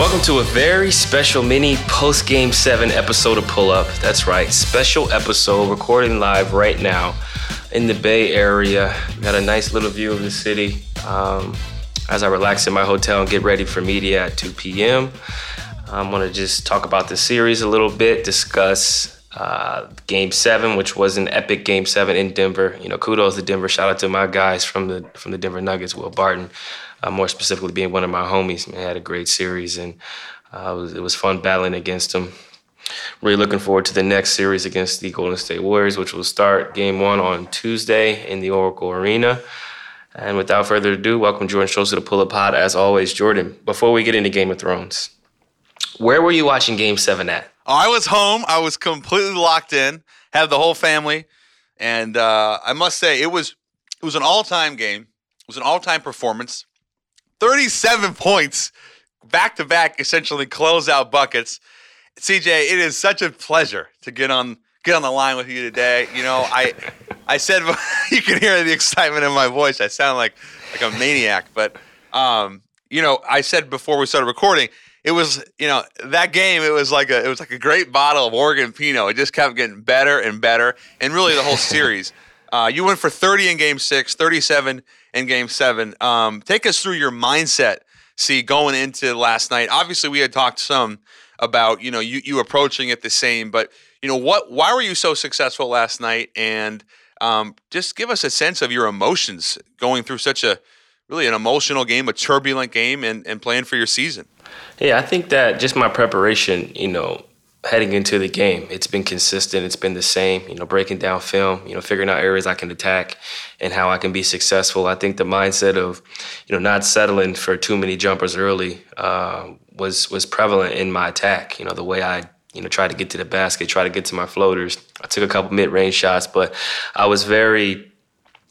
Welcome to a very special mini post game seven episode of Pull Up. That's right, special episode recording live right now in the Bay Area. Got a nice little view of the city um, as I relax in my hotel and get ready for media at 2 p.m. I'm gonna just talk about the series a little bit, discuss uh, game seven, which was an epic game seven in Denver. You know, kudos to Denver. Shout out to my guys from the from the Denver Nuggets, Will Barton uh, more specifically being one of my homies. Man, had a great series, and uh, it, was, it was fun battling against him. Really looking forward to the next series against the Golden State Warriors, which will start game one on Tuesday in the Oracle Arena. And without further ado, welcome Jordan Schultz to the Pull Up Pod. As always, Jordan, before we get into Game of Thrones, where were you watching Game 7 at? I was home. I was completely locked in, had the whole family. And uh, I must say, it was it was an all time game. It was an all time performance. 37 points back to back, essentially close out buckets. CJ, it is such a pleasure to get on get on the line with you today. You know, I I said you can hear the excitement in my voice. I sound like like a maniac, but um, you know, I said before we started recording, it was you know that game. It was like a it was like a great bottle of Oregon Pinot. It just kept getting better and better, and really the whole series. Uh, you went for 30 in Game Six, 37 in Game Seven. Um, take us through your mindset. See, going into last night. Obviously, we had talked some about you know you you approaching it the same, but you know what? Why were you so successful last night? And um, just give us a sense of your emotions going through such a really an emotional game, a turbulent game, and, and playing for your season. Yeah, I think that just my preparation, you know, heading into the game. It's been consistent. It's been the same. You know, breaking down film. You know, figuring out areas I can attack and how I can be successful. I think the mindset of, you know, not settling for too many jumpers early uh, was was prevalent in my attack. You know, the way I you know tried to get to the basket, try to get to my floaters. I took a couple mid range shots, but I was very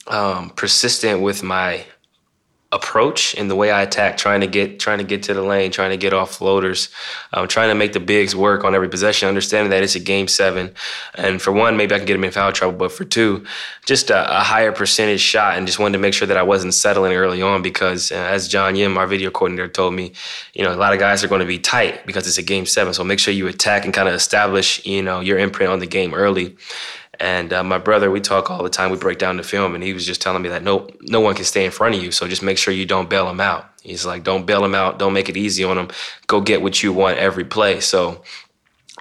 um, persistent with my approach and the way I attack, trying to get trying to get to the lane, trying to get off floaters, um, trying to make the bigs work on every possession, understanding that it's a game seven. And for one, maybe I can get them in foul trouble, but for two, just a, a higher percentage shot and just wanted to make sure that I wasn't settling early on because uh, as John Yim, our video coordinator, told me, you know, a lot of guys are going to be tight because it's a game seven. So make sure you attack and kind of establish, you know, your imprint on the game early. And uh, my brother, we talk all the time. We break down the film, and he was just telling me that no, no one can stay in front of you. So just make sure you don't bail them out. He's like, don't bail them out. Don't make it easy on them. Go get what you want every play. So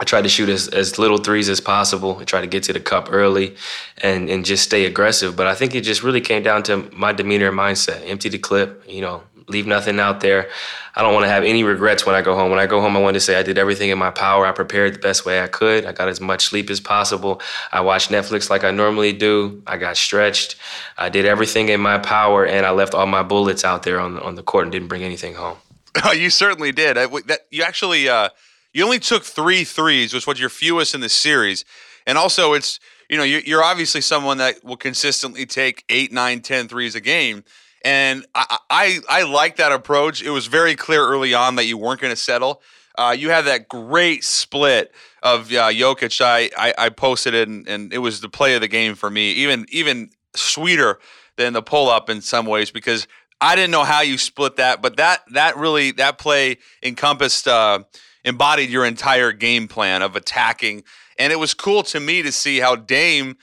I tried to shoot as, as little threes as possible. I tried to get to the cup early and, and just stay aggressive. But I think it just really came down to my demeanor and mindset. Empty the clip, you know, leave nothing out there. I don't want to have any regrets when I go home. When I go home, I want to say I did everything in my power. I prepared the best way I could. I got as much sleep as possible. I watched Netflix like I normally do. I got stretched. I did everything in my power, and I left all my bullets out there on on the court and didn't bring anything home. Oh, you certainly did. I, that, you actually uh, you only took three threes, which was your fewest in the series, and also it's you know you're obviously someone that will consistently take eight, nine, ten threes a game. And I, I, I like that approach. It was very clear early on that you weren't going to settle. Uh, you had that great split of uh, Jokic. I, I, I posted it, and, and, it was the play of the game for me. Even even sweeter than the pull up in some ways because I didn't know how you split that, but that that really that play encompassed uh, embodied your entire game plan of attacking, and it was cool to me to see how Dame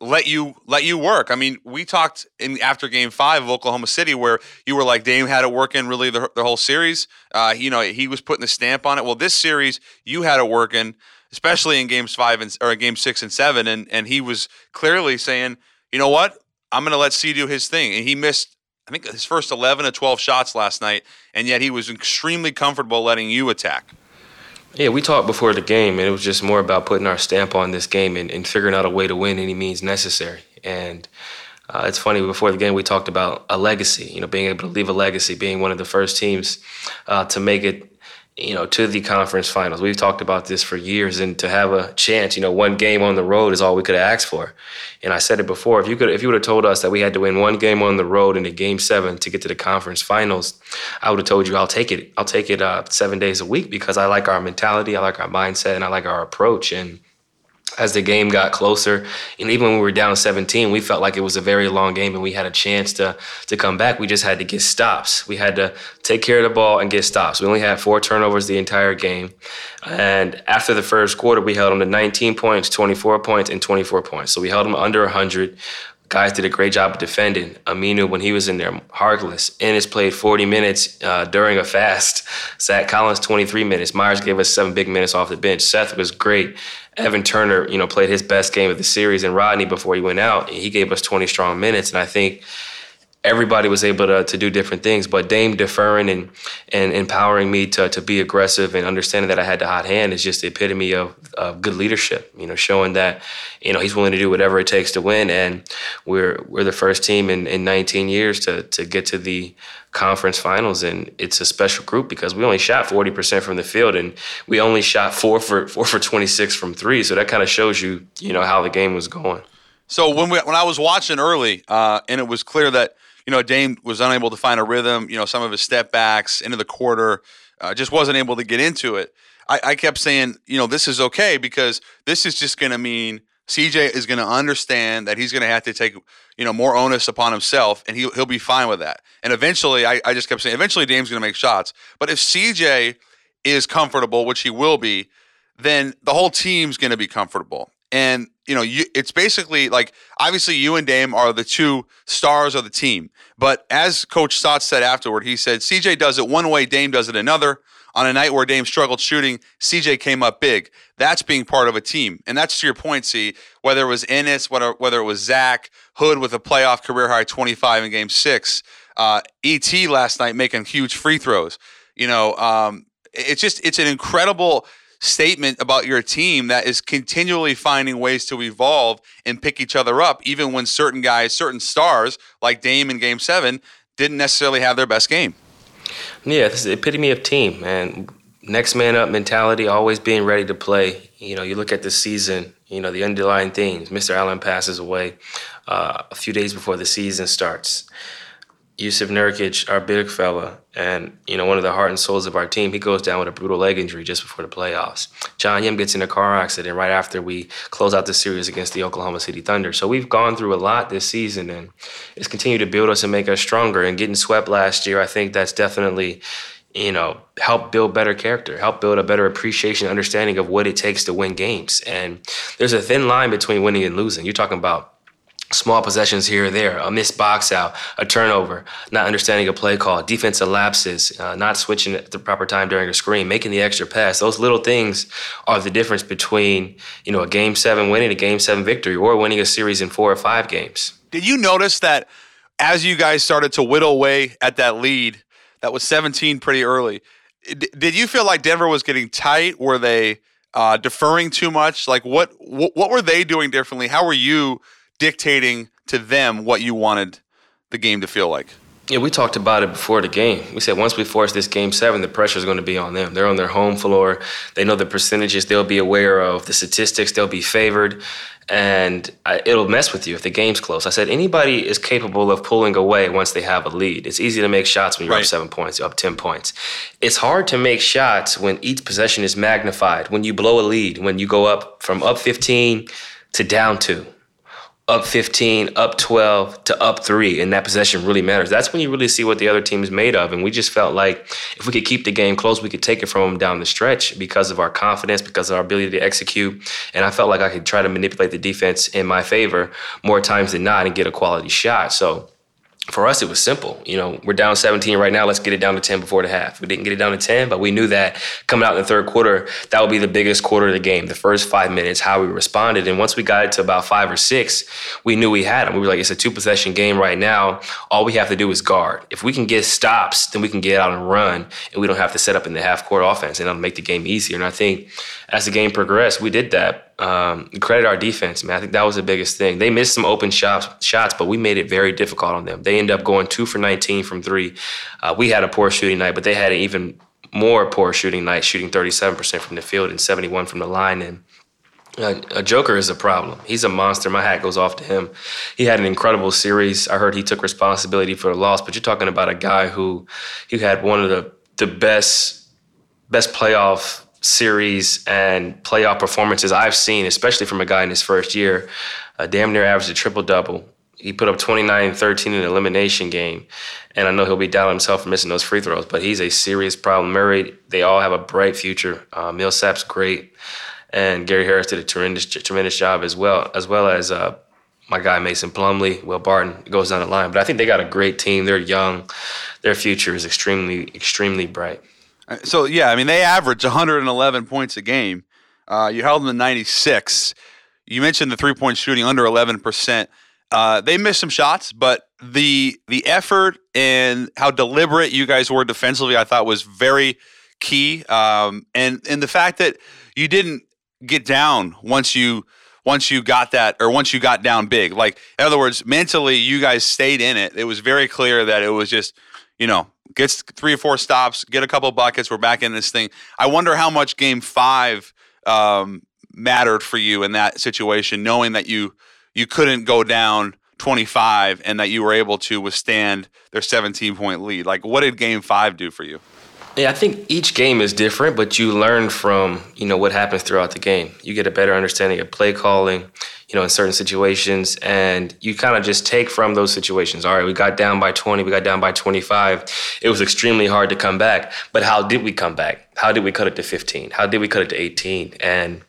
let you let you work. I mean, we talked in after Game Five of Oklahoma City where you were like Dame had it working really the, the whole series. Uh, you know, he was putting the stamp on it. Well, this series you had it working, especially in Games Five and or Game Six and Seven, and and he was clearly saying, you know what, I'm going to let C do his thing, and he missed. I think his first 11 to 12 shots last night, and yet he was extremely comfortable letting you attack. Yeah, we talked before the game, and it was just more about putting our stamp on this game and, and figuring out a way to win any means necessary. And uh, it's funny, before the game, we talked about a legacy, you know, being able to leave a legacy, being one of the first teams uh, to make it you know, to the conference finals. We've talked about this for years, and to have a chance, you know, one game on the road is all we could have asked for. And I said it before: if you could, if you would have told us that we had to win one game on the road in a game seven to get to the conference finals, I would have told you I'll take it. I'll take it uh, seven days a week because I like our mentality, I like our mindset, and I like our approach. And as the game got closer, and even when we were down 17, we felt like it was a very long game and we had a chance to to come back. We just had to get stops. We had to take care of the ball and get stops. We only had four turnovers the entire game. And after the first quarter, we held them to 19 points, 24 points, and 24 points. So we held them under 100. Guys did a great job of defending. Aminu, when he was in there, Harkless, Enes played 40 minutes uh, during a fast. Zach Collins, 23 minutes. Meyers gave us seven big minutes off the bench. Seth was great. Evan Turner, you know, played his best game of the series, and Rodney before he went out, he gave us 20 strong minutes, and I think everybody was able to, to do different things. But Dame deferring and and empowering me to to be aggressive and understanding that I had the hot hand is just the epitome of, of good leadership. You know, showing that you know he's willing to do whatever it takes to win, and we're we're the first team in, in 19 years to to get to the conference finals and it's a special group because we only shot 40% from the field and we only shot 4 for 4 for 26 from 3 so that kind of shows you you know how the game was going so when we, when I was watching early uh, and it was clear that you know, Dame was unable to find a rhythm. You know, some of his step backs into the quarter, uh, just wasn't able to get into it. I, I kept saying, you know, this is okay because this is just going to mean CJ is going to understand that he's going to have to take, you know, more onus upon himself, and he'll he'll be fine with that. And eventually, I, I just kept saying, eventually Dame's going to make shots. But if CJ is comfortable, which he will be, then the whole team's going to be comfortable. And you know, you, it's basically like obviously you and Dame are the two stars of the team. But as Coach Stotts said afterward, he said CJ does it one way, Dame does it another. On a night where Dame struggled shooting, CJ came up big. That's being part of a team, and that's to your point. See, whether it was Enes, whether whether it was Zach Hood with a playoff career high 25 in Game Six, uh, ET last night making huge free throws. You know, um, it's just it's an incredible statement about your team that is continually finding ways to evolve and pick each other up, even when certain guys, certain stars like Dame in Game Seven, didn't necessarily have their best game. Yeah, this is the epitome of team, and Next man up mentality, always being ready to play. You know, you look at the season, you know, the underlying themes. Mr. Allen passes away uh, a few days before the season starts. Jusuf Nurkic, our big fella, and you know one of the heart and souls of our team, he goes down with a brutal leg injury just before the playoffs. John Yim gets in a car accident right after we close out the series against the Oklahoma City Thunder. So we've gone through a lot this season, and it's continued to build us and make us stronger. And getting swept last year, I think that's definitely you know, help build better character, help build a better appreciation, understanding of what it takes to win games. And there's a thin line between winning and losing. You're talking about small possessions here or there, a missed box out, a turnover, not understanding a play call, defensive lapses, uh, not switching at the proper time during a screen, making the extra pass. Those little things are the difference between, you know, a game seven winning, a game seven victory, or winning a series in four or five games. Did you notice that as you guys started to whittle away at that lead, that was 17 pretty early, did you feel like Denver was getting tight? Were they uh, deferring too much? Like what, what were they doing differently? How were you dictating to them what you wanted the game to feel like. Yeah, we talked about it before the game. We said once we force this game seven, the pressure is going to be on them. They're on their home floor. They know the percentages. They'll be aware of the statistics. They'll be favored, and it'll mess with you if the game's close. I said anybody is capable of pulling away once they have a lead. It's easy to make shots when you're right. up seven points, you're up ten points. It's hard to make shots when each possession is magnified. When you blow a lead, when you go up from up 15 to down two up 15, up 12 to up three, and that possession really matters. That's when you really see what the other team is made of. And we just felt like if we could keep the game close, we could take it from them down the stretch because of our confidence, because of our ability to execute. And I felt like I could try to manipulate the defense in my favor more times than not and get a quality shot. So for us, it was simple. You know, we're down 17 right now. Let's get it down to 10 before the half. We didn't get it down to 10, but we knew that coming out in the third quarter, that would be the biggest quarter of the game. The first five minutes, how we responded. And once we got it to about five or six, we knew we had them. We were like, it's a two possession game right now. All we have to do is guard. If we can get stops, then we can get out and run, and we don't have to set up in the half court offense, and it'll make the game easier. And I think as the game progressed, we did that um, credit our defense, man. I think that was the biggest thing. They missed some open shots, shots, but we made it very difficult on them. They end up going two for 19 from three. Uh, we had a poor shooting night, but they had an even more poor shooting night, shooting 37% from the field and 71 from the line. And uh, a Joker is a problem. He's a monster. My hat goes off to him. He had an incredible series. I heard he took responsibility for the loss, but you're talking about a guy who who had one of the the best best playoff series and playoff performances I've seen, especially from a guy in his first year, uh, damn near averaged a triple double. He put up 29 13 in an elimination game. And I know he'll be down himself for missing those free throws, but he's a serious problem. Murray, they all have a bright future. Uh, Millsap's great. And Gary Harris did a tremendous, tremendous job as well, as well as uh, my guy Mason Plumlee, Will Barton goes down the line. But I think they got a great team. They're young. Their future is extremely, extremely bright. So yeah, I mean they average 111 points a game. Uh, you held them to 96. You mentioned the three point shooting under 11 percent. Uh, they missed some shots, but the the effort and how deliberate you guys were defensively, I thought was very key. Um, and and the fact that you didn't get down once you once you got that or once you got down big. Like in other words, mentally you guys stayed in it. It was very clear that it was just you know gets three or four stops, get a couple buckets. We're back in this thing. I wonder how much Game Five um, mattered for you in that situation, knowing that you you couldn't go down 25 and that you were able to withstand their 17 point lead. Like, what did Game Five do for you? Yeah, I think each game is different, but you learn from you know what happens throughout the game. You get a better understanding of play calling, you know, in certain situations, and you kind of just take from those situations. All right, we got down by 20, we got down by 25. It was extremely hard to come back, but how did we come back? How did we cut it to 15? How did we cut it to 18? And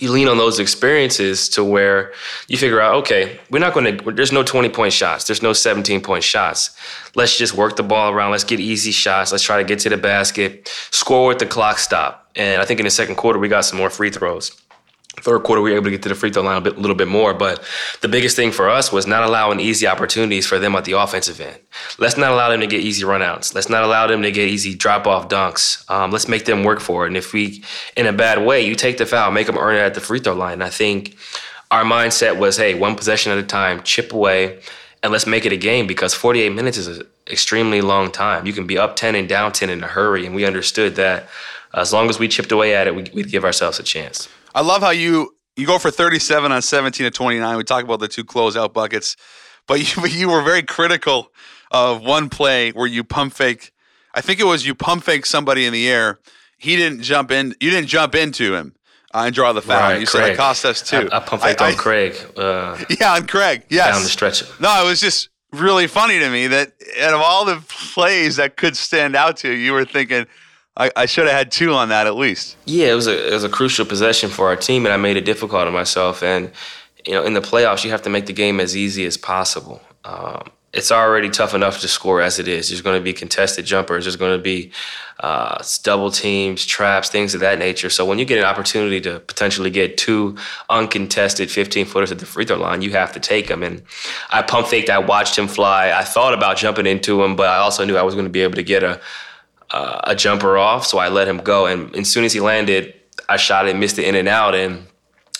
you lean on those experiences to where you figure out, okay, we're not going to, there's no 20 point shots. There's no 17 point shots. Let's just work the ball around. Let's get easy shots. Let's try to get to the basket, score with the clock stop. And I think in the second quarter, we got some more free throws third quarter we were able to get to the free throw line a bit, little bit more. But the biggest thing for us was not allowing easy opportunities for them at the offensive end. Let's not allow them to get easy runouts. Let's not allow them to get easy drop off dunks. Um, let's make them work for it. And if we, in a bad way, you take the foul, make them earn it at the free throw line. I think our mindset was, hey, one possession at a time, chip away, and let's make it a game because 48 minutes is an extremely long time. You can be up 10 and down 10 in a hurry. And we understood that as long as we chipped away at it, we'd give ourselves a chance. I love how you you go for 37 on 17 to 29. We talk about the two closeout buckets, but you, you were very critical of one play where you pump fake. I think it was you pump fake somebody in the air. He didn't jump in. You didn't jump into him uh, and draw the foul. Right, you Craig. said it cost us two. I, I pump faked I, on Craig. Uh, yeah, on Craig. Yes. Down the stretch. No, it was just really funny to me that out of all the plays that could stand out to you, you were thinking – I, I should have had two on that at least. Yeah, it was a it was a crucial possession for our team, and I made it difficult on myself. And you know, in the playoffs, you have to make the game as easy as possible. Um, it's already tough enough to score as it is. There's going to be contested jumpers. There's going to be uh, double teams, traps, things of that nature. So when you get an opportunity to potentially get two uncontested 15 footers at the free throw line, you have to take them. And I pump faked. I watched him fly. I thought about jumping into him, but I also knew I was going to be able to get a uh, a jumper off, so I let him go. And as soon as he landed, I shot it, missed it in and out. And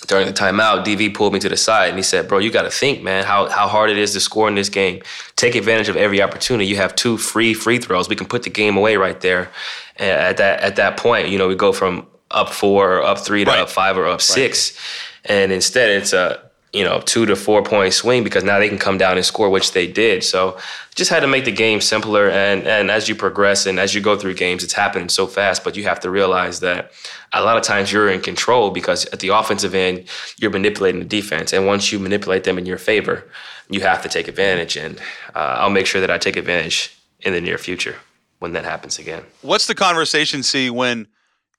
during the timeout, DV pulled me to the side and he said, "Bro, you got to think, man, how how hard it is to score in this game. Take advantage of every opportunity. You have two free free throws. We can put the game away right there. And at that at that point, you know, we go from up four or up three to right. up five or up six, and instead it's a you know, two to four point swing because now they can come down and score, which they did. So just had to make the game simpler. And and as you progress and as you go through games, it's happening so fast. But you have to realize that a lot of times you're in control because at the offensive end, you're manipulating the defense. And once you manipulate them in your favor, you have to take advantage. And uh, I'll make sure that I take advantage in the near future when that happens again. What's the conversation, see, when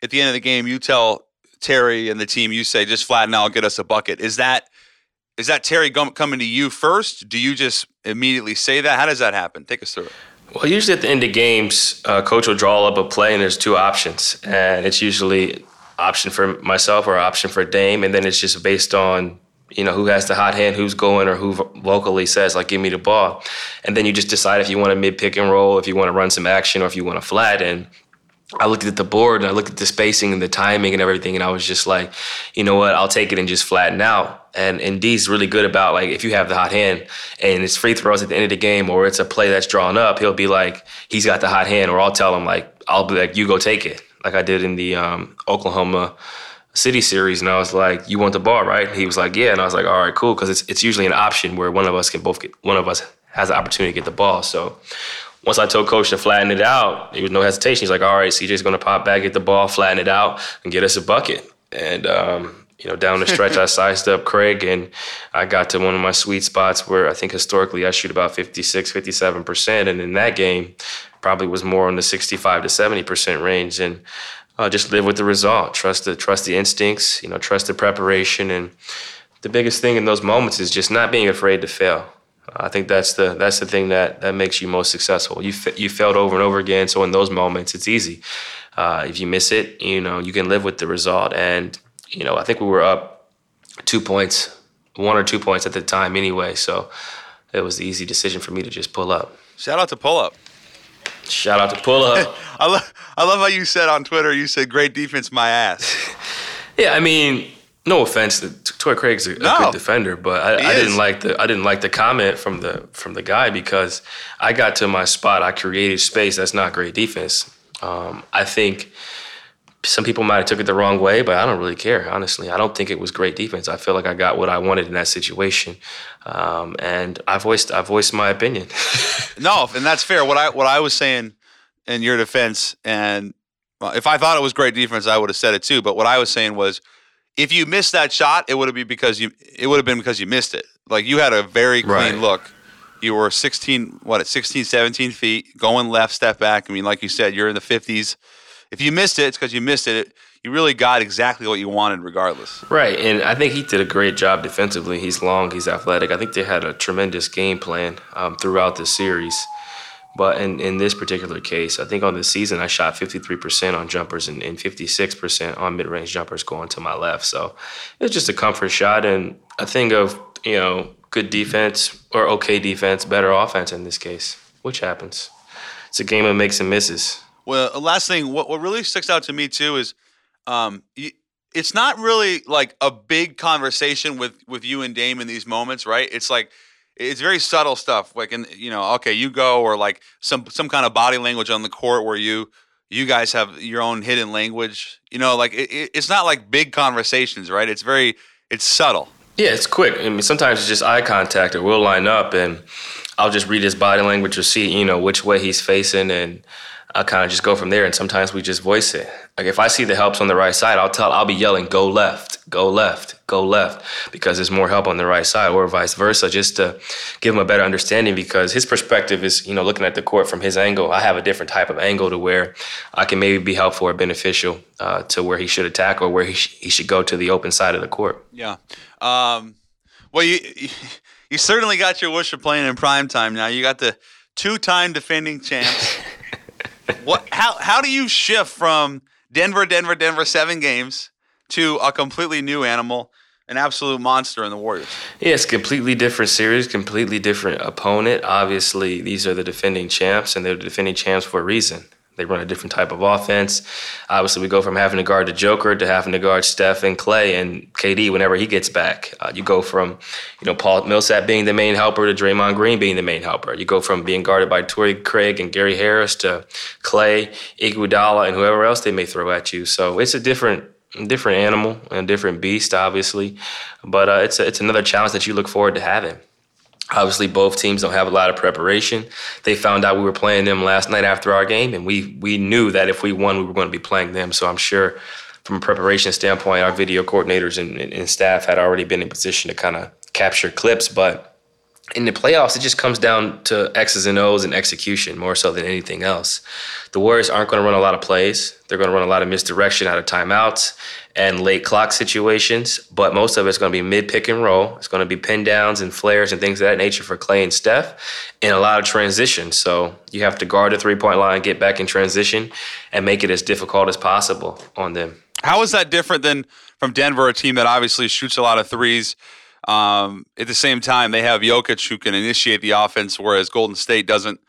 at the end of the game you tell Terry and the team, you say, just flatten out, get us a bucket? Is that is that Terry Gump coming to you first? Do you just immediately say that? How does that happen? Take us through it. Well, usually at the end of games, uh, coach will draw up a play, and there's two options, and it's usually option for myself or option for Dame, and then it's just based on you know who has the hot hand, who's going, or who vocally says like "give me the ball," and then you just decide if you want to mid pick and roll, if you want to run some action, or if you want to flat. And I looked at the board and I looked at the spacing and the timing and everything, and I was just like, you know what, I'll take it and just flatten out and and D's really good about like if you have the hot hand and it's free throws at the end of the game or it's a play that's drawn up, he'll be like he's got the hot hand, or I'll tell him like I'll be like you go take it, like I did in the um, Oklahoma City series, and I was like, you want the ball, right? He was like, yeah, and I was like, all right, cool, because it's it's usually an option where one of us can both get one of us has the opportunity to get the ball. So once I told coach to flatten it out, there was no hesitation. He's like, all right, CJ's going to pop back, get the ball, flatten it out, and get us a bucket. And, um, you know, down the stretch, I sized up Craig and I got to one of my sweet spots where I think historically I shoot about 56, 57%. And in that game, probably was more on the 65 to 70% range. And uh, just live with the result. Trust the trust the instincts. You know, trust the preparation. And the biggest thing in those moments is just not being afraid to fail. I think that's the that's the thing that that makes you most successful. You you failed over and over again, so in those moments, it's easy. Uh, if you miss it, you know you can live with the result. And you know, I think we were up two points, one or two points at the time anyway. So it was the easy decision for me to just pull up. Shout out to pull up. Shout out to pull up. I love I love how you said on Twitter. You said great defense, my ass. yeah, I mean, no offense, Torrey Craig's a, no, a good defender, but I, I didn't like the I didn't like the comment from the from the guy because I got to my spot, I created space. That's not great defense. Um, I think some people might have took it the wrong way, but I don't really care. Honestly, I don't think it was great defense. I feel like I got what I wanted in that situation, um, and I voiced I voiced my opinion. no, and that's fair. What I what I was saying in your defense, and if I thought it was great defense, I would have said it too. But what I was saying was, if you missed that shot, it would have been because you it would have been because you missed it. Like you had a very clean right. look. You were 16, what at 16, 17 feet, going left, step back. I mean, like you said, you're in the 50s if you missed it, it's because you missed it. You really got exactly what you wanted, regardless. Right, and I think he did a great job defensively. He's long, he's athletic. I think they had a tremendous game plan um, throughout the series. But in, in this particular case, I think on the season I shot 53% on jumpers and, and 56% on mid range jumpers going to my left. So it was just a comfort shot and a thing of, you know, good defense or okay defense, better offense in this case, which happens. It's a game of makes and misses. Well, last thing, what, what really sticks out to me too is um, it's not really like a big conversation with with you and Dame in these moments, right? It's like it's very subtle stuff, like in you know, okay, you go or like some some kind of body language on the court where you you guys have your own hidden language. You know, like it, it's not like big conversations, right? It's very it's subtle. Yeah, it's quick. I mean, sometimes it's just eye contact, or we'll line up, and I'll just read his body language or see, you know, which way he's facing, and I kind of just go from there. And sometimes we just voice it. Like if I see the helps on the right side, I'll tell, I'll be yelling, go left, go left, go left, because there's more help on the right side, or vice versa, just to give him a better understanding. Because his perspective is, you know, looking at the court from his angle. I have a different type of angle to where I can maybe be helpful or beneficial uh, to where he should attack or where he, sh- he should go to the open side of the court. Yeah. Um, well, you you certainly got your wish of playing in prime time. Now you got the two-time defending champs. what? How how do you shift from Denver, Denver, Denver, seven games to a completely new animal, an absolute monster in the Warriors? Yeah, it's completely different series, completely different opponent. Obviously, these are the defending champs, and they're the defending champs for a reason. They run a different type of offense. Obviously, we go from having to guard the Joker to having to guard Steph and Klay and KD whenever he gets back. Uh, you go from, you know, Paul Millsap being the main helper to Draymond Green being the main helper. You go from being guarded by Torrey Craig and Gary Harris to Klay, Iguodala, and whoever else they may throw at you. So it's a different different animal and a different beast, obviously. But uh, it's a, it's another challenge that you look forward to having. Obviously, both teams don't have a lot of preparation. They found out we were playing them last night after our game, and we we knew that if we won, we were going to be playing them. So I'm sure, from a preparation standpoint, our video coordinators and, and staff had already been in position to kind of capture clips. But in the playoffs, it just comes down to X's and O's and execution more so than anything else. The Warriors aren't going to run a lot of plays. They're going to run a lot of misdirection out of timeouts and late clock situations, but most of it's going to be mid pick and roll. It's going to be pin downs and flares and things of that nature for Klay and Steph, and a lot of transition. So you have to guard the three point line, get back in transition, and make it as difficult as possible on them. How is that different than from Denver, a team that obviously shoots a lot of threes? Um, at the same time, they have Jokic who can initiate the offense, whereas Golden State doesn't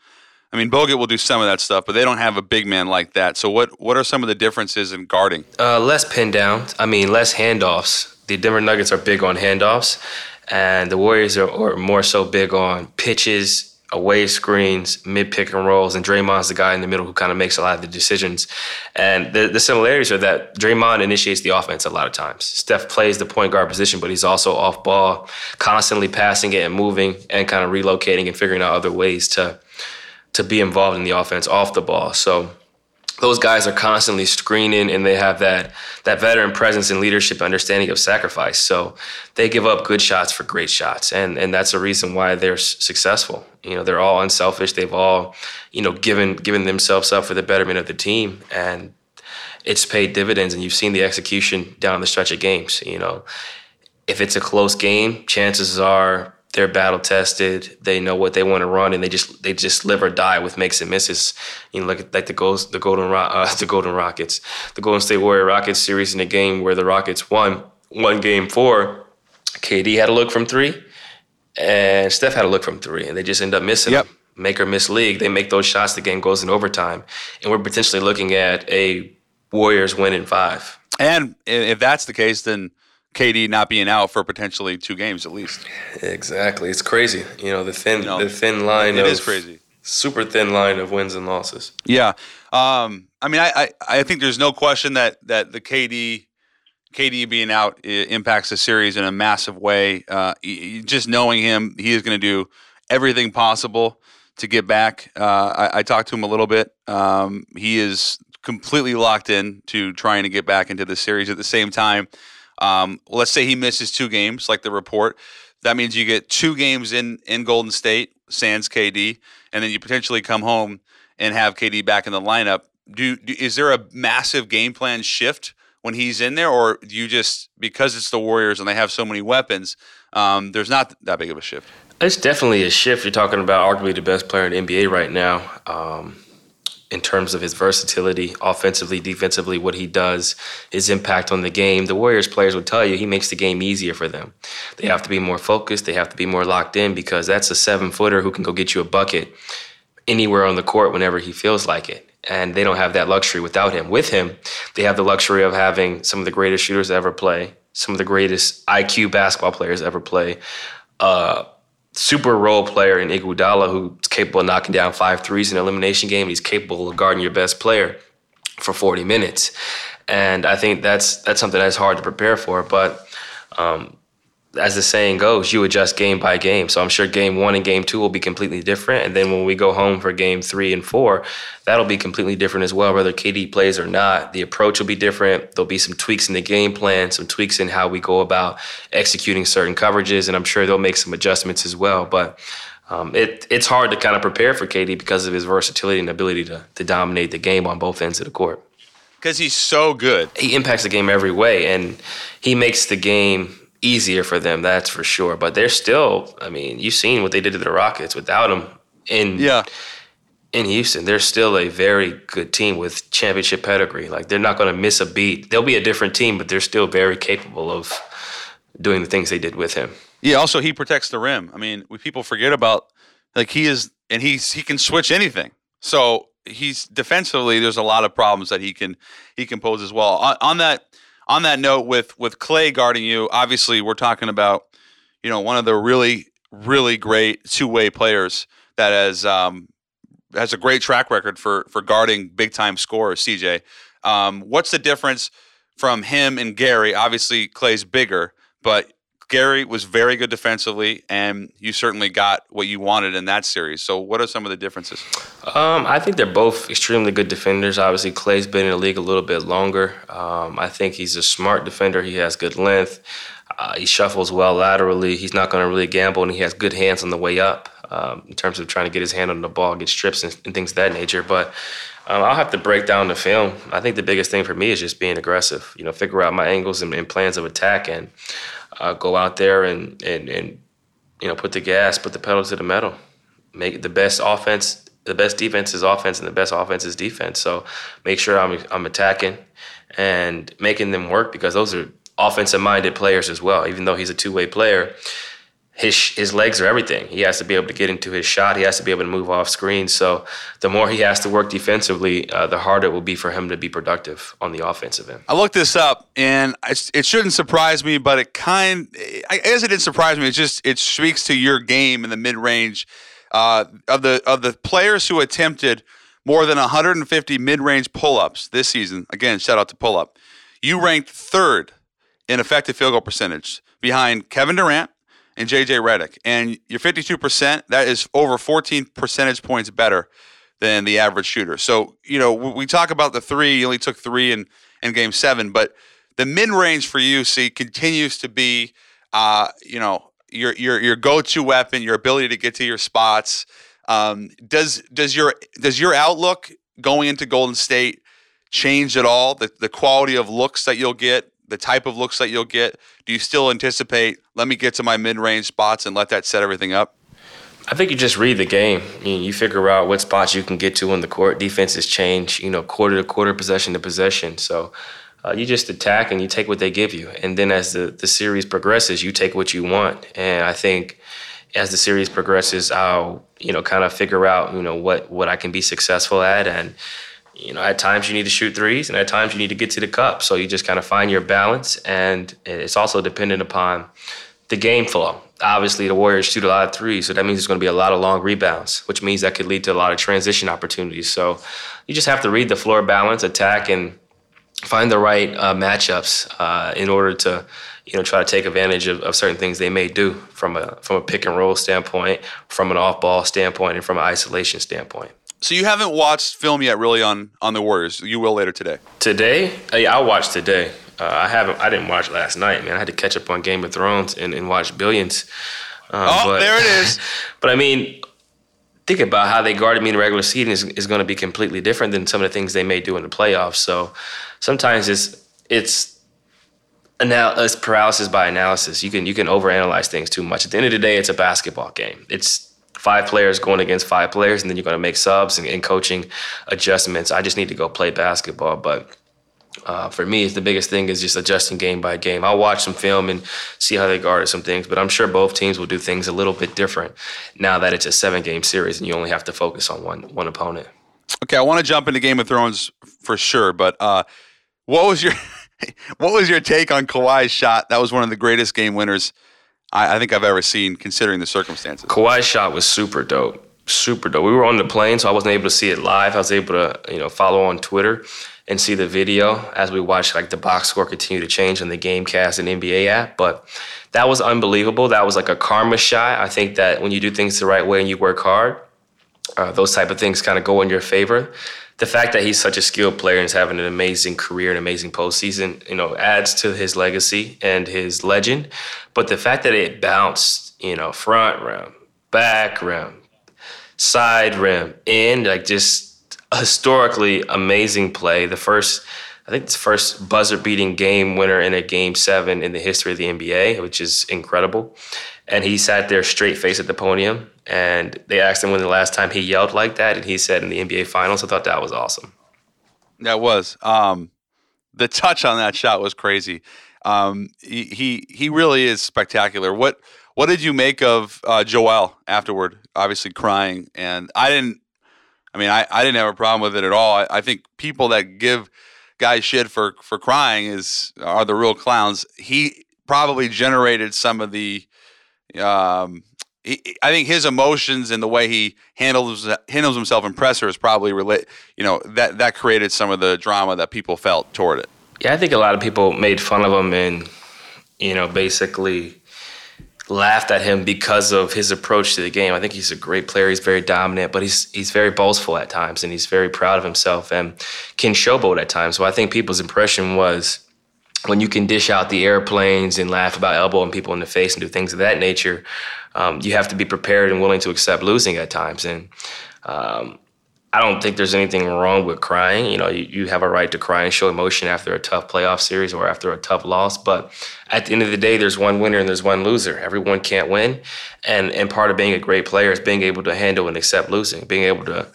I mean, Bogut will do some of that stuff, but they don't have a big man like that. So, what what are some of the differences in guarding? Uh, less pin downs. I mean, less handoffs. The Denver Nuggets are big on handoffs, and the Warriors are, are more so big on pitches, away screens, mid pick and rolls, and Draymond's the guy in the middle who kind of makes a lot of the decisions. And the, the similarities are that Draymond initiates the offense a lot of times. Steph plays the point guard position, but he's also off ball, constantly passing it and moving and kind of relocating and figuring out other ways to to be involved in the offense off the ball. So those guys are constantly screening and they have that that veteran presence and leadership understanding of sacrifice. So they give up good shots for great shots. And and that's a reason why they're successful. You know they're all unselfish. They've all you know given given themselves up for the betterment of the team. And it's paid dividends and you've seen the execution down the stretch of games you know. If it's a close game chances are they're battle tested. They know what they want to run, and they just they just live or die with makes and misses. You know, like like the goals, the Golden uh, the Golden Rockets, the Golden State Warrior Rockets series in a game where the Rockets won one game four. KD had a look from three, and Steph had a look from three, and they just end up missing. Yep. Them. Make or miss league. They make those shots. The game goes in overtime, and we're potentially looking at a Warriors win in five. And if that's the case, then KD not being out for potentially two games at least. Exactly, it's crazy. You know the thin you know, the thin line. It of, is crazy. Super thin line of wins and losses. Yeah, um, I mean, I, I, I think there's no question that that the KD KD being out impacts the series in a massive way. Uh, just knowing him, he is going to do everything possible to get back. Uh, I, I, talked to him a little bit. Um, he is completely locked in to trying to get back into the series. At the same time, um, let's say he misses two games, like the report. That means you get two games in in Golden State, sans KD, and then you potentially come home and have KD back in the lineup. Do, do is there a massive game plan shift when he's in there, or do you just because it's the Warriors and they have so many weapons, um, there's not that big of a shift? It's definitely a shift. You're talking about arguably the best player in NBA right now. Um, in terms of his versatility, offensively, defensively, what he does, his impact on the game. The Warriors players would tell you he makes the game easier for them. They have to be more focused, they have to be more locked in because that's a seven footer who can go get you a bucket anywhere on the court whenever he feels like it. And they don't have that luxury without him. With him, they have the luxury of having some of the greatest shooters ever play, some of the greatest IQ basketball players ever play. Uh, super role player in Iguodala who's capable of knocking down five threes in an elimination game. He's capable of guarding your best player for 40 minutes. And I think that's that's something that's hard to prepare for. But um, as the saying goes, you adjust game by game. So I'm sure game one and game two will be completely different. And then when we go home for game three and four, that'll be completely different as well, whether KD plays or not. The approach will be different. There'll be some tweaks in the game plan, some tweaks in how we go about executing certain coverages. And I'm sure they'll make some adjustments as well. But um, it, it's hard to kind of prepare for KD because of his versatility and ability to, to dominate the game on both ends of the court. Because he's so good. He impacts the game every way, and he makes the game easier for them, that's for sure. But they're still, I mean, you've seen what they did to the Rockets without him in yeah. in Houston. They're still a very good team with championship pedigree. Like they're not going to miss a beat. They'll be a different team, but they're still very capable of doing the things they did with him. Yeah. Also, he protects the rim. I mean, we people forget about like he is, and he's he can switch anything. So he's defensively. There's a lot of problems that he can he can pose as well. On, on that on that note, with with Klay guarding you, obviously we're talking about you know one of the really really great two way players that has um, has a great track record for for guarding big time scorers. CJ, um, what's the difference from him and Gary? Obviously, Klay's bigger, but Gary was very good defensively, and you certainly got what you wanted in that series. So, what are some of the differences? Um, I think they're both extremely good defenders. Obviously, Klay's been in the league a little bit longer. Um, I think he's a smart defender. He has good length. Uh, he shuffles well laterally. He's not going to really gamble, and he has good hands on the way up um, in terms of trying to get his hand on the ball, get strips, and, and things of that nature. But um, I'll have to break down the film. I think the biggest thing for me is just being aggressive. You know, figure out my angles and, and plans of attack, and uh, go out there and, and and you know put the gas, put the pedal to the metal, make the best offense. The best defense is offense, and the best offense is defense. So make sure I'm I'm attacking and making them work because those are offensive minded players as well. Even though he's a two way player, his his legs are everything. He has to be able to get into his shot. He has to be able to move off screen. So the more he has to work defensively, uh, the harder it will be for him to be productive on the offensive end. I looked this up, and it shouldn't surprise me, but it kind I guess it didn't surprise me. It just it speaks to your game in the mid range uh, of the of the players who attempted more than 150 mid range pull ups this season. Again, shout out to pull up. You ranked third in effective field goal percentage behind Kevin Durant and JJ Redick, and you're 52%. That is over 14 percentage points better than the average shooter. So you know we talk about the three. You only took three in in Game Seven, but the mid range for you, see, continues to be, uh, you know, your your your go to weapon, your ability to get to your spots. Um, does does your does your outlook going into Golden State change at all? The the quality of looks that you'll get, the type of looks that you'll get. Do you still anticipate? Let me get to my mid range spots and let that set everything up. I think you just read the game. You, you figure out what spots you can get to on the court. Defenses change, you know, quarter to quarter, possession to possession. So uh, you just attack and you take what they give you. And then as the, the series progresses, you take what you want. And I think as the series progresses, I'll, you know, kind of figure out, you know, what, what I can be successful at. And, you know, at times you need to shoot threes and at times you need to get to the cup. So you just kind of find your balance. And it's also dependent upon the game flow. Obviously, the Warriors shoot a lot of threes, so that means there's going to be a lot of long rebounds, which means that could lead to a lot of transition opportunities. So you just have to read the floor balance, attack, and find the right uh, matchups uh, in order to you know try to take advantage of, of, certain things they may do from a from a pick and roll standpoint, from an off ball standpoint, and from an isolation standpoint. So you haven't watched film yet, really, on on the Warriors. You will later today. Today, yeah, I'll watch today. Uh, I haven't. I didn't watch last night, man. I had to catch up on Game of Thrones and, and watch Billions. Um, oh, but, there it is. but I mean, think about how they guarded me in the regular season is, is going to be completely different than some of the things they may do in the playoffs. So sometimes it's it's anal- it's paralysis by analysis. You can you can overanalyze things too much. At the end of the day, it's a basketball game. It's five players going against five players, and then you're going to make subs and, and coaching adjustments. I just need to go play basketball, but. Uh, for me, it's the biggest thing is just adjusting game by game. I'll watch some film and see how they guarded some things, but I'm sure both teams will do things a little bit different now that it's a seven game series and you only have to focus on one one opponent. Okay, I want to jump into Game of Thrones for sure, but uh, what was your what was your take on Kawhi's shot? That was one of the greatest game winners I, I think I've ever seen, considering the circumstances. Kawhi's shot was super dope, super dope. We were on the plane, so I wasn't able to see it live. I was able to you know follow on Twitter and see the video as we watched like the box score continue to change on the GameCast and NBA app. But that was unbelievable. That was like a karma shot. I think that when you do things the right way and you work hard, uh, those type of things kind of go in your favor the fact that he's such a skilled player and is having an amazing career and amazing postseason, you know, adds to his legacy and his legend. But the fact that it bounced, you know, front rim, back rim, side rim, in like just historically amazing play. The first, I think it's first buzzer beating game winner in a game seven in the history of the NBA, which is incredible. And he sat there straight face at the podium and they asked him when the last time he yelled like that, and he said in the NBA Finals. I thought that was awesome. That was um, the touch on that shot was crazy. Um, he, he he really is spectacular. What what did you make of uh, Joel afterward? Obviously crying, and I didn't. I mean, I, I didn't have a problem with it at all. I, I think people that give guys shit for for crying is are the real clowns. He probably generated some of the um, he, I think his emotions and the way he handles handles himself in presser is probably relate. You know that that created some of the drama that people felt toward it. Yeah, I think a lot of people made fun of him and you know basically laughed at him because of his approach to the game. I think he's a great player. He's very dominant, but he's he's very boastful at times, and he's very proud of himself and can showboat at times. So I think people's impression was when you can dish out the airplanes and laugh about elbowing people in the face and do things of that nature, um, you have to be prepared and willing to accept losing at times. And um, I don't think there's anything wrong with crying. You know, you, you, have a right to cry and show emotion after a tough playoff series or after a tough loss. But at the end of the day, there's one winner and there's one loser. Everyone can't win. And, and part of being a great player is being able to handle and accept losing, being able to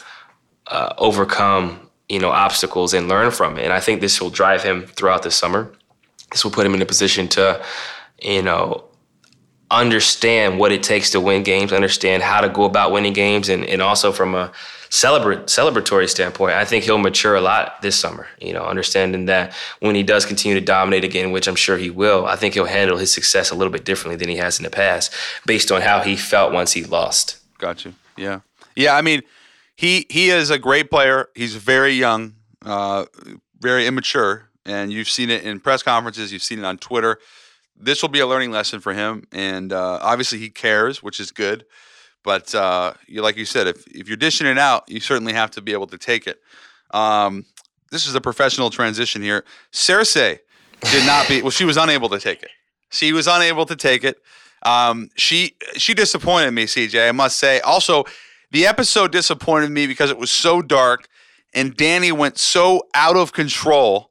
uh, overcome, you know, obstacles and learn from it. And I think this will drive him throughout the summer this will put him in a position to, you know, understand what it takes to win games, understand how to go about winning games, and, and also from a celebratory standpoint, I think he'll mature a lot this summer. You know, understanding that when he does continue to dominate again, which I'm sure he will, I think he'll handle his success a little bit differently than he has in the past, based on how he felt once he lost. Got you. Yeah, yeah. I mean, he he is a great player. He's very young, uh, very immature, and you've seen it in press conferences, you've seen it on Twitter. this will be a learning lesson for him, and uh, obviously he cares, which is good. But uh, you, like you said, if if you're dishing it out, you certainly have to be able to take it. Um, this is a professional transition here. Cersei did not be well. She was unable to take it. She was unable to take it. Um, she she disappointed me, CJ. I must say. Also, the episode disappointed me because it was so dark, and Dany went so out of control.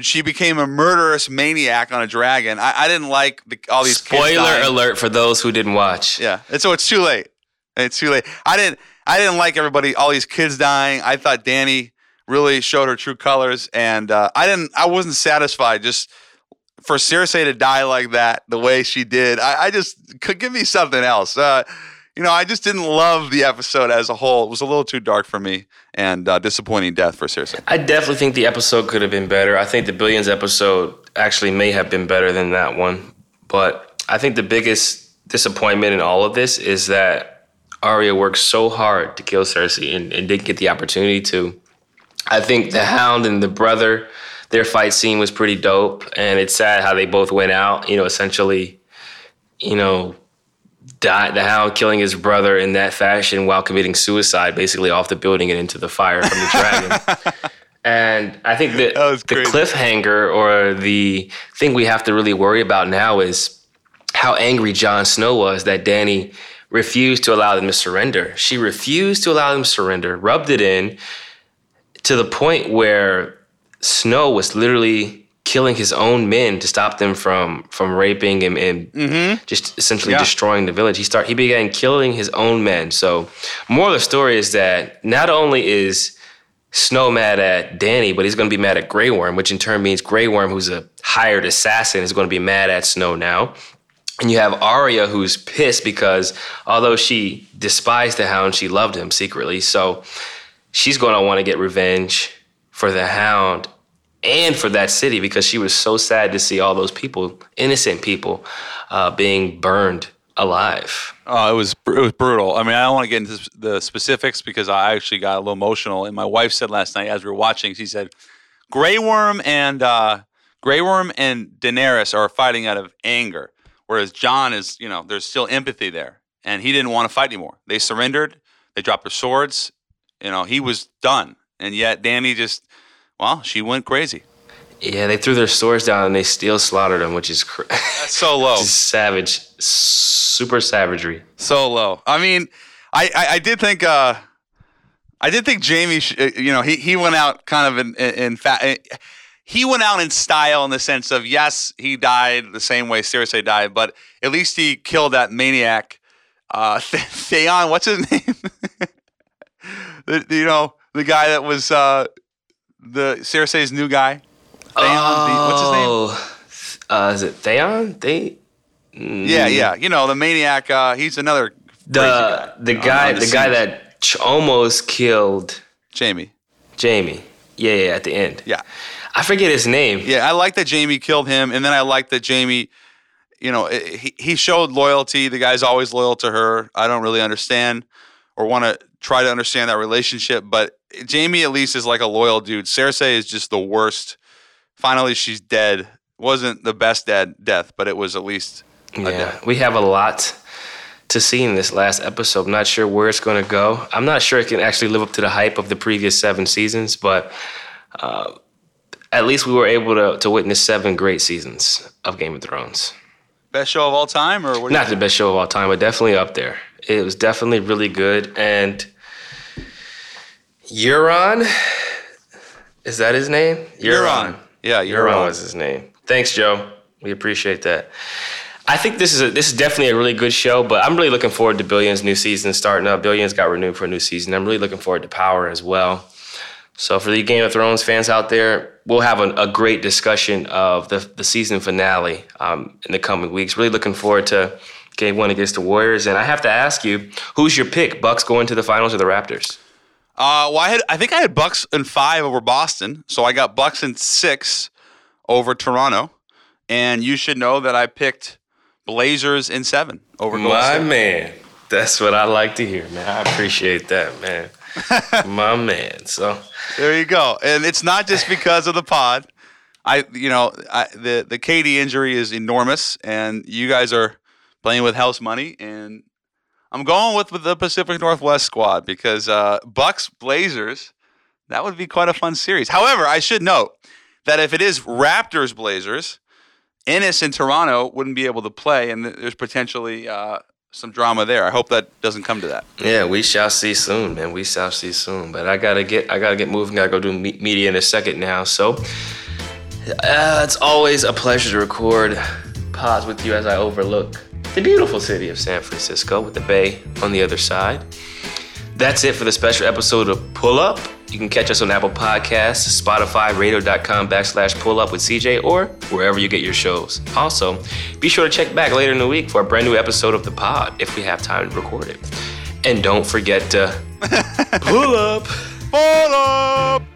She became a murderous maniac on a dragon. I, I didn't like the, all these. Spoiler alert for those who didn't watch. Yeah, and so it's too late. It's too late. I didn't. I didn't like everybody. All these kids dying. I thought Dany really showed her true colors, and uh, I didn't. I wasn't satisfied just for Cersei to die like that, the way she did. I, I just could give me something else. Uh, you know, I just didn't love the episode as a whole. It was a little too dark for me, and uh, disappointing death for Cersei. I definitely think the episode could have been better. I think the Billions episode actually may have been better than that one, but I think the biggest disappointment in all of this is that Arya worked so hard to kill Cersei and, and didn't get the opportunity to. I think the Hound and the brother, their fight scene was pretty dope, and it's sad how they both went out. You know, essentially, you know, the Hound killing his brother in that fashion while committing suicide, basically off the building and into the fire from the dragon. And I think that, That the cliffhanger or the thing we have to really worry about now is how angry Jon Snow was that Dany refused to allow them to surrender. She refused to allow them to surrender, rubbed it in to the point where Snow was literally killing his own men to stop them from from raping and, and mm-hmm. just essentially Yeah. destroying the village. He start he began killing his own men. So moral of the story is that not only is Snow mad at Dany, but he's going to be mad at Grey Worm, which in turn means Grey Worm, who's a hired assassin, is going to be mad at Snow now. And you have Arya, who's pissed because although she despised the Hound, she loved him secretly. So she's going to want to get revenge for the Hound and for that city because she was so sad to see all those people, innocent people, uh, being burned alive. Oh, it was it was brutal. I mean, I don't want to get into the specifics because I actually got a little emotional. And my wife said last night as we were watching, she said, "Grey Worm and uh, Grey Worm and Daenerys are fighting out of anger, whereas Jon is, you know, there's still empathy there, and he didn't want to fight anymore. They surrendered. They dropped their swords. You know, he was done, and yet Dany just, well, she went crazy. Yeah, they threw their swords down and they still slaughtered them, which is cr- so low. savage, super savagery. so low. I mean, I I, I did think uh, I did think Jaime, sh- uh, you know, he he went out kind of in in, in fa- he went out in style in the sense of yes, he died the same way Cersei died, but at least he killed that maniac. Uh, Th- Theon, what's his name? the, you know, the guy that was uh, the Cersei's new guy. Theon, the- what's his name? Oh, Uh, is it Theon? They Yeah, yeah. You know, the maniac. Uh, he's another the guy. the guy on the guy that ch- almost killed Jaime. Jaime. Yeah, yeah, at the end. Yeah. I forget his name. Yeah, I like that Jaime killed him, and then I like that Jaime, you know, eh, he, he showed loyalty. The guy's always loyal to her. I don't really understand or want to try to understand that relationship, but Jaime at least is like a loyal dude. Cersei is just the worst. Finally, she's dead. Wasn't the best dead death, but it was at least a Yeah, death. we have a lot to see in this last episode. I'm not sure where it's going to go. I'm not sure it can actually live up to the hype of the previous seven seasons, but uh, at least we were able to, to witness seven great seasons of Game of Thrones. Best show of all time, or what? Not the best show of all time, but definitely up there. It was definitely really good. And Euron, is that his name? Euron. Yeah, Euron Euron. was his name. Thanks, Joe. We appreciate that. I think this is a, this is definitely a really good show, but I'm really looking forward to Billions' new season starting up. Billions got renewed for a new season. I'm really looking forward to Power as well. So for the Game of Thrones fans out there, we'll have a, a great discussion of the the season finale um, in the coming weeks. Really looking forward to Game One against the Warriors. And I have to ask you, who's your pick? Bucks going to the finals or the Raptors? Uh, well, I had I think I had Bucks in five over Boston, so I got Bucks in six over Toronto, and you should know that I picked Blazers in seven over Golden My State. man. That's what I like to hear, man. I appreciate that, man. My man. So There you go, and it's not just because of the pod. I, you know, I, the the KD injury is enormous, and you guys are playing with house money, and I'm going with, with the Pacific Northwest squad because uh, Bucks Blazers, that would be quite a fun series. However, I should note that if it is Raptors Blazers, Enes in Toronto wouldn't be able to play, and there's potentially uh, some drama there. I hope that doesn't come to that. Yeah, we shall see soon, man. We shall see soon. But I gotta get, I gotta get moving. Gotta go do me- media in a second now. So uh, it's always a pleasure to record pods with you as I overlook the beautiful city of San Francisco with the bay on the other side. That's it for the special episode of Pull Up. You can catch us on Apple Podcasts, Spotify, radio.com backslash pull up with CJ, or wherever you get your shows. Also, be sure to check back later in the week for a brand new episode of the pod if we have time to record it. And don't forget to pull up. Pull up!